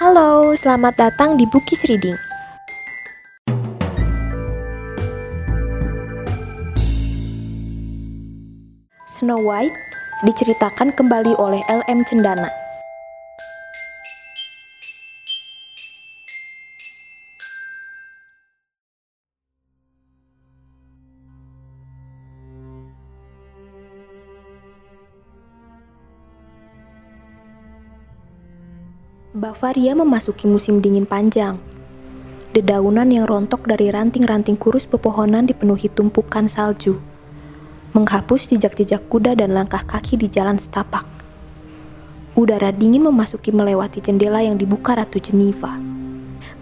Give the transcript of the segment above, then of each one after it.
Halo, selamat datang di Bukis Reading. Snow White diceritakan kembali oleh L.M. Cendana. Bavaria memasuki musim dingin panjang. Dedaunan yang rontok dari ranting-ranting kurus pepohonan dipenuhi tumpukan salju, menghapus jejak-jejak kuda dan langkah kaki di jalan setapak. Udara dingin memasuki melewati jendela yang dibuka Ratu Geneva,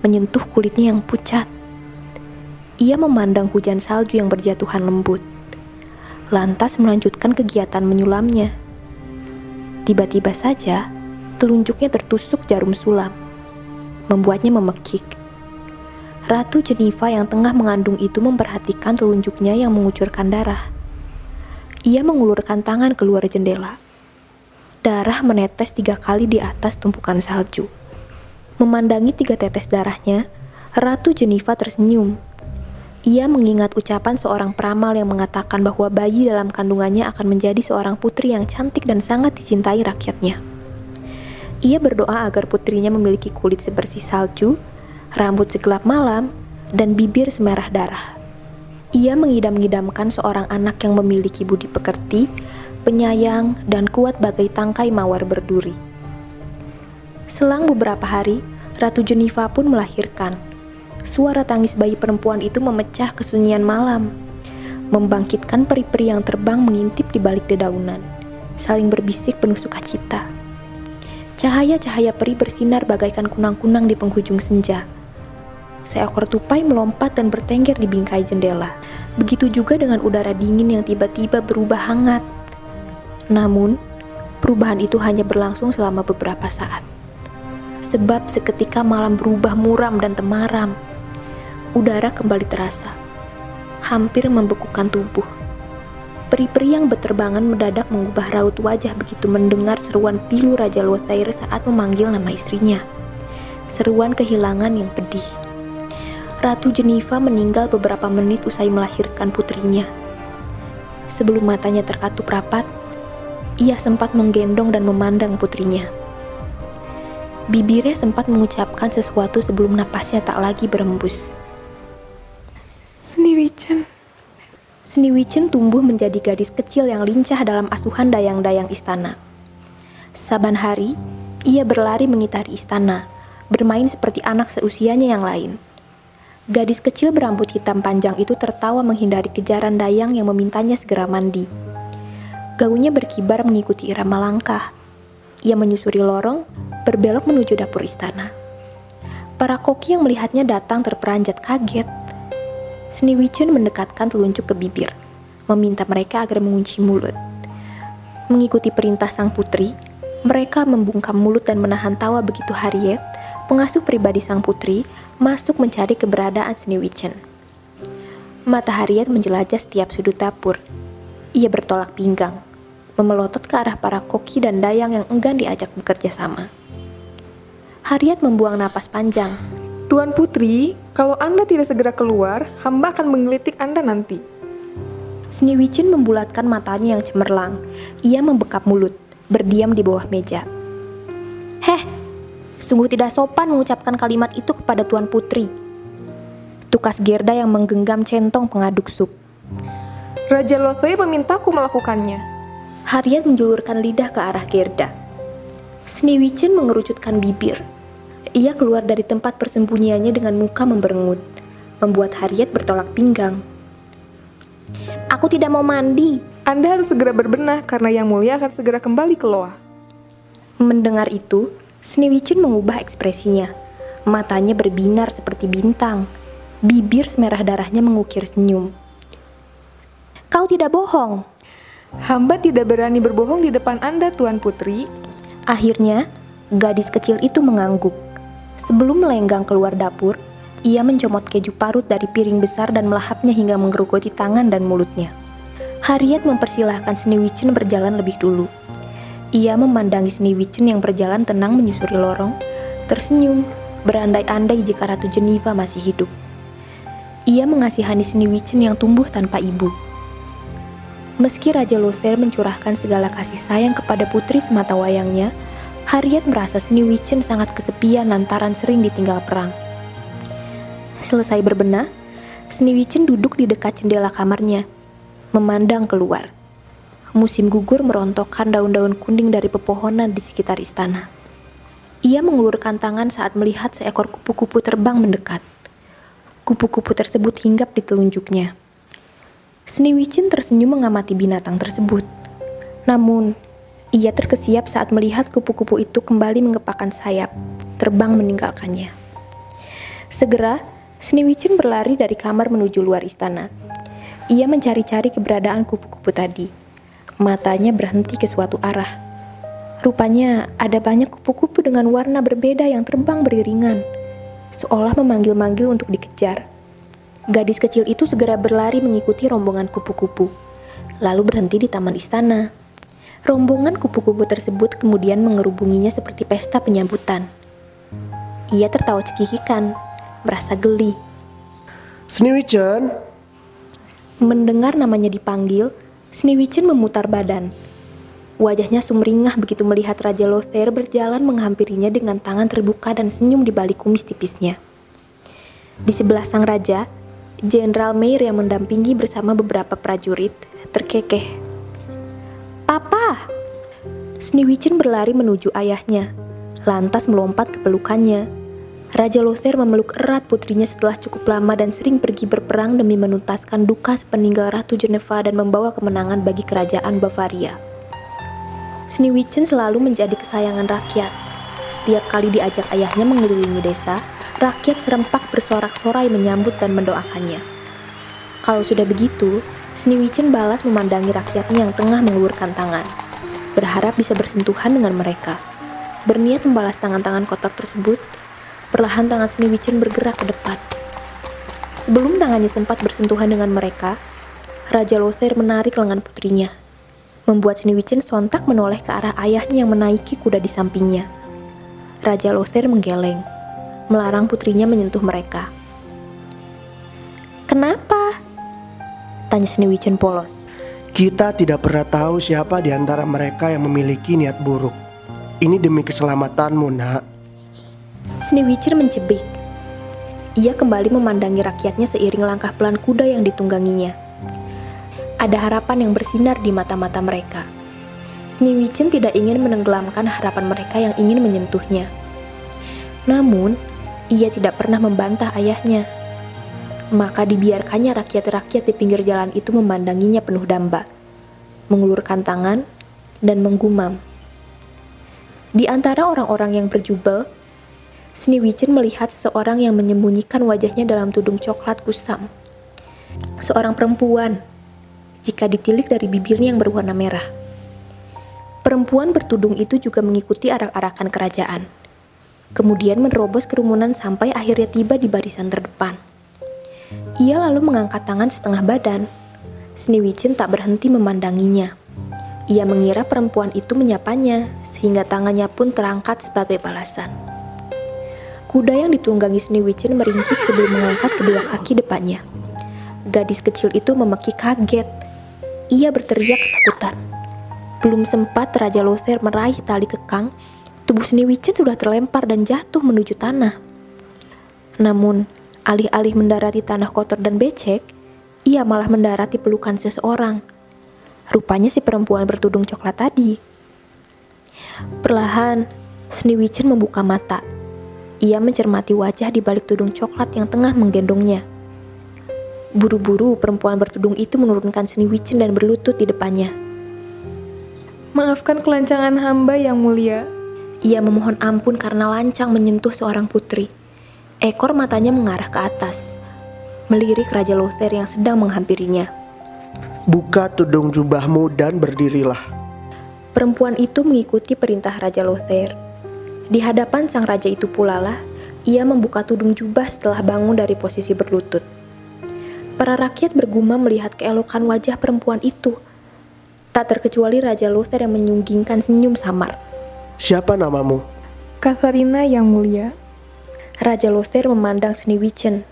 menyentuh kulitnya yang pucat. Ia memandang hujan salju yang berjatuhan lembut, lantas melanjutkan kegiatan menyulamnya. Tiba-tiba saja, telunjuknya tertusuk jarum sulam, membuatnya memekik. Ratu Geneva yang tengah mengandung itu memperhatikan telunjuknya yang mengucurkan darah. Ia mengulurkan tangan keluar jendela. Darah menetes tiga kali di atas tumpukan salju. Memandangi tiga tetes darahnya, Ratu Geneva tersenyum. Ia mengingat ucapan seorang peramal yang mengatakan bahwa bayi dalam kandungannya akan menjadi seorang putri yang cantik dan sangat dicintai rakyatnya. Ia berdoa agar putrinya memiliki kulit sebersih salju, rambut segelap malam, dan bibir semerah darah. Ia mengidam-idamkan seorang anak yang memiliki budi pekerti, penyayang, dan kuat bagai tangkai mawar berduri. Selang beberapa hari, Ratu Geneva pun melahirkan. Suara tangis bayi perempuan itu memecah kesunyian malam, membangkitkan peri-peri yang terbang mengintip di balik dedaunan, saling berbisik penuh sukacita. Cahaya-cahaya peri bersinar bagaikan kunang-kunang di penghujung senja. Seekor tupai melompat dan bertengger di bingkai jendela. Begitu juga dengan udara dingin yang tiba-tiba berubah hangat. Namun, perubahan itu hanya berlangsung selama beberapa saat. Sebab seketika malam berubah muram dan temaram. Udara kembali terasa, hampir membekukan tubuh. Peri-peri yang berterbangan mendadak mengubah raut wajah begitu mendengar seruan pilu Raja Lothair saat memanggil nama istrinya. Seruan kehilangan yang pedih. Ratu Geneva meninggal beberapa menit usai melahirkan putrinya. Sebelum matanya terkatup rapat, ia sempat menggendong dan memandang putrinya. Bibirnya sempat mengucapkan sesuatu sebelum napasnya tak lagi berembus. Sneewichen. Sneewichen tumbuh menjadi gadis kecil yang lincah dalam asuhan dayang-dayang istana. Saban hari, ia berlari mengitari istana, bermain seperti anak seusianya yang lain. Gadis kecil berambut hitam panjang itu tertawa menghindari kejaran dayang yang memintanya segera mandi. Gaunnya berkibar mengikuti irama langkah. Ia menyusuri lorong, berbelok menuju dapur istana. Para koki yang melihatnya datang terperanjat kaget Sneewichen mendekatkan telunjuk ke bibir, meminta mereka agar mengunci mulut. Mengikuti perintah sang putri, mereka membungkam mulut dan menahan tawa begitu Harriet, pengasuh pribadi sang putri, masuk mencari keberadaan Sneewichen. Mata Harriet menjelajah setiap sudut dapur. Ia bertolak pinggang, memelotot ke arah para koki dan dayang yang enggan diajak bekerja sama. Harriet membuang napas panjang, Tuan Putri, kalau Anda tidak segera keluar, hamba akan menggelitik Anda nanti. Sneewichen membulatkan matanya yang cemerlang. Ia membekap mulut, berdiam di bawah meja. Heh, sungguh tidak sopan mengucapkan kalimat itu kepada Tuan Putri. Tukas Gerda yang menggenggam centong pengaduk sup. Raja Lothair memintaku melakukannya. Harriet menjulurkan lidah ke arah Gerda. Sneewichen mengerucutkan bibir. Ia keluar dari tempat persembunyiannya dengan muka memberengut, membuat Harriet bertolak pinggang. Aku tidak mau mandi. Anda harus segera berbenah karena Yang Mulia akan segera kembali ke Loa. Mendengar itu, Sneewichen mengubah ekspresinya. Matanya berbinar seperti bintang. Bibir semerah darahnya mengukir senyum. Kau tidak bohong. Hamba tidak berani berbohong di depan Anda, Tuan Putri. Akhirnya, gadis kecil itu mengangguk. Sebelum melenggang keluar dapur, ia mencomot keju parut dari piring besar dan melahapnya hingga menggerogoti tangan dan mulutnya. Harriet mempersilahkan Sneewichen berjalan lebih dulu. Ia memandangi Sneewichen yang berjalan tenang menyusuri lorong, tersenyum, berandai-andai jika Ratu Geneva masih hidup. Ia mengasihani Sneewittchen yang tumbuh tanpa ibu. Meski Raja Lothair mencurahkan segala kasih sayang kepada putri semata wayangnya, Harriet merasa Sneewittchen sangat kesepian lantaran sering ditinggal perang. Selesai berbenah, Sneewittchen duduk di dekat jendela kamarnya, memandang keluar. Musim gugur merontokkan daun-daun kuning dari pepohonan di sekitar istana. Ia mengulurkan tangan saat melihat seekor kupu-kupu terbang mendekat. Kupu-kupu tersebut hinggap di telunjuknya. Sneewittchen tersenyum mengamati binatang tersebut. Namun, ia terkesiap saat melihat kupu-kupu itu kembali mengepakkan sayap, terbang meninggalkannya. Segera, Sneewittchen berlari dari kamar menuju luar istana. Ia mencari-cari keberadaan kupu-kupu tadi Matanya berhenti ke suatu arah. Rupanya ada banyak kupu-kupu dengan warna berbeda yang terbang beriringan, seolah memanggil-manggil untuk dikejar. Gadis kecil itu segera berlari mengikuti rombongan kupu-kupu, lalu berhenti di taman istana. Rombongan kupu-kupu tersebut kemudian mengerubunginya seperti pesta penyambutan. Ia tertawa cekikikan, merasa geli. Sneewittchen? Mendengar namanya dipanggil, Sneewittchen memutar badan. Wajahnya sumringah begitu melihat Raja Lothair berjalan menghampirinya dengan tangan terbuka dan senyum di balik kumis tipisnya. Di sebelah sang raja, Jenderal Meir yang mendampingi bersama beberapa prajurit terkekeh. Papa! Sneewittchen berlari menuju ayahnya, lantas melompat ke pelukannya. Raja Lothair memeluk erat putrinya setelah cukup lama dan sering pergi berperang demi menuntaskan duka sepeninggal Ratu Geneva dan membawa kemenangan bagi kerajaan Bavaria. Sneewittchen selalu menjadi kesayangan rakyat. Setiap kali diajak ayahnya mengelilingi desa, rakyat serempak bersorak-sorai menyambut dan mendoakannya. Kalau sudah begitu, Sneewittchen balas memandangi rakyatnya yang tengah mengulurkan tangan, berharap bisa bersentuhan dengan mereka. Berniat membalas tangan-tangan kotor tersebut, Perlahan tangan Sneewittchen bergerak ke depan. Sebelum tangannya sempat bersentuhan dengan mereka, Raja Lothair menarik lengan putrinya, membuat Sneewittchen sontak menoleh ke arah ayahnya yang menaiki kuda di sampingnya. Raja Lothair menggeleng, melarang putrinya menyentuh mereka. Kenapa? Tanya Sneewittchen polos. Kita tidak pernah tahu siapa di antara mereka yang memiliki niat buruk. Ini demi keselamatanmu, nak. Sneewittchen mencebik. Ia kembali memandangi rakyatnya seiring langkah pelan kuda yang ditungganginya. Ada harapan yang bersinar di mata-mata mereka. Sneewittchen tidak ingin menenggelamkan harapan mereka yang ingin menyentuhnya. Namun, ia tidak pernah membantah ayahnya. Maka dibiarkannya rakyat-rakyat di pinggir jalan itu memandanginya penuh damba, mengulurkan tangan, dan menggumam. Di antara orang-orang yang berjubel, Sneewittchen melihat seseorang yang menyembunyikan wajahnya dalam tudung coklat kusam. Seorang perempuan, jika ditilik dari bibirnya yang berwarna merah. Perempuan bertudung itu juga mengikuti arak-arakan kerajaan. Kemudian menerobos kerumunan sampai akhirnya tiba di barisan terdepan. Ia lalu mengangkat tangan setengah badan. Sneewittchen tak berhenti memandanginya. Ia mengira perempuan itu menyapanya, sehingga tangannya pun terangkat sebagai balasan. Kuda yang ditunggangi Sneewittchen meringkik sebelum mengangkat kedua kaki depannya. Gadis kecil itu memeki kaget. Ia berteriak ketakutan. Belum sempat Raja Lothair meraih tali kekang, tubuh Sneewittchen sudah terlempar dan jatuh menuju tanah. Namun, alih-alih mendarati tanah kotor dan becek, ia malah mendarati pelukan seseorang. Rupanya si perempuan bertudung coklat tadi. Perlahan, Sneewittchen membuka mata ia mencermati wajah di balik tudung coklat yang tengah menggendongnya. Buru-buru perempuan bertudung itu menurunkan seni wicin dan berlutut di depannya. Maafkan kelancangan hamba yang mulia. Ia memohon ampun karena lancang menyentuh seorang putri. Ekor matanya mengarah ke atas, melirik Raja Lothair yang sedang menghampirinya. Buka tudung jubahmu dan berdirilah. Perempuan itu mengikuti perintah Raja Lothair di hadapan sang raja itu pula lah, ia membuka tudung jubah setelah bangun dari posisi berlutut. Para rakyat bergumam melihat keelokan wajah perempuan itu. Tak terkecuali Raja Luther yang menyunggingkan senyum samar. Siapa namamu? Katharina yang mulia, Raja Lothair memandang Sneewichen.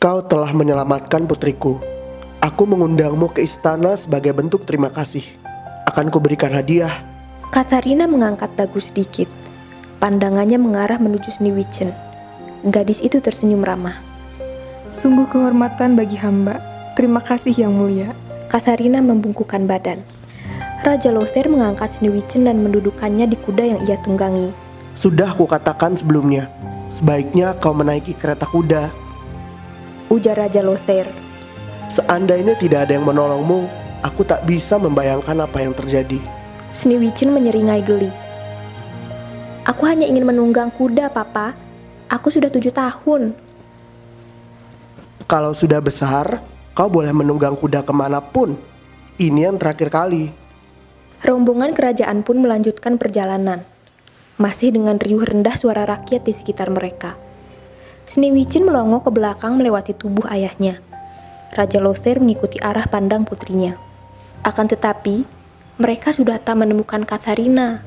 Kau telah menyelamatkan putriku. Aku mengundangmu ke istana sebagai bentuk terima kasih. Akan kuberikan hadiah. Katharina mengangkat dagu sedikit. Pandangannya mengarah menuju Sneewichen. Gadis itu tersenyum ramah. sungguh kehormatan bagi hamba. Terima kasih yang mulia. Katharina membungkukkan badan. Raja Lothair mengangkat Sneewichen dan mendudukkannya di kuda yang ia tunggangi. Sudah kukatakan sebelumnya, sebaiknya kau menaiki kereta kuda. Ujar Raja Lothair. Seandainya tidak ada yang menolongmu, aku tak bisa membayangkan apa yang terjadi. Sneewichen menyeringai geli. Aku hanya ingin menunggang kuda, Papa. Aku sudah tujuh tahun. Kalau sudah besar, kau boleh menunggang kuda ke mana pun. Ini yang terakhir kali. Rombongan kerajaan pun melanjutkan perjalanan. Masih dengan riuh rendah suara rakyat di sekitar mereka. Sneewichen melongo ke belakang melewati tubuh ayahnya. Raja Lothair mengikuti arah pandang putrinya. Akan tetapi, mereka sudah tak menemukan Katharina.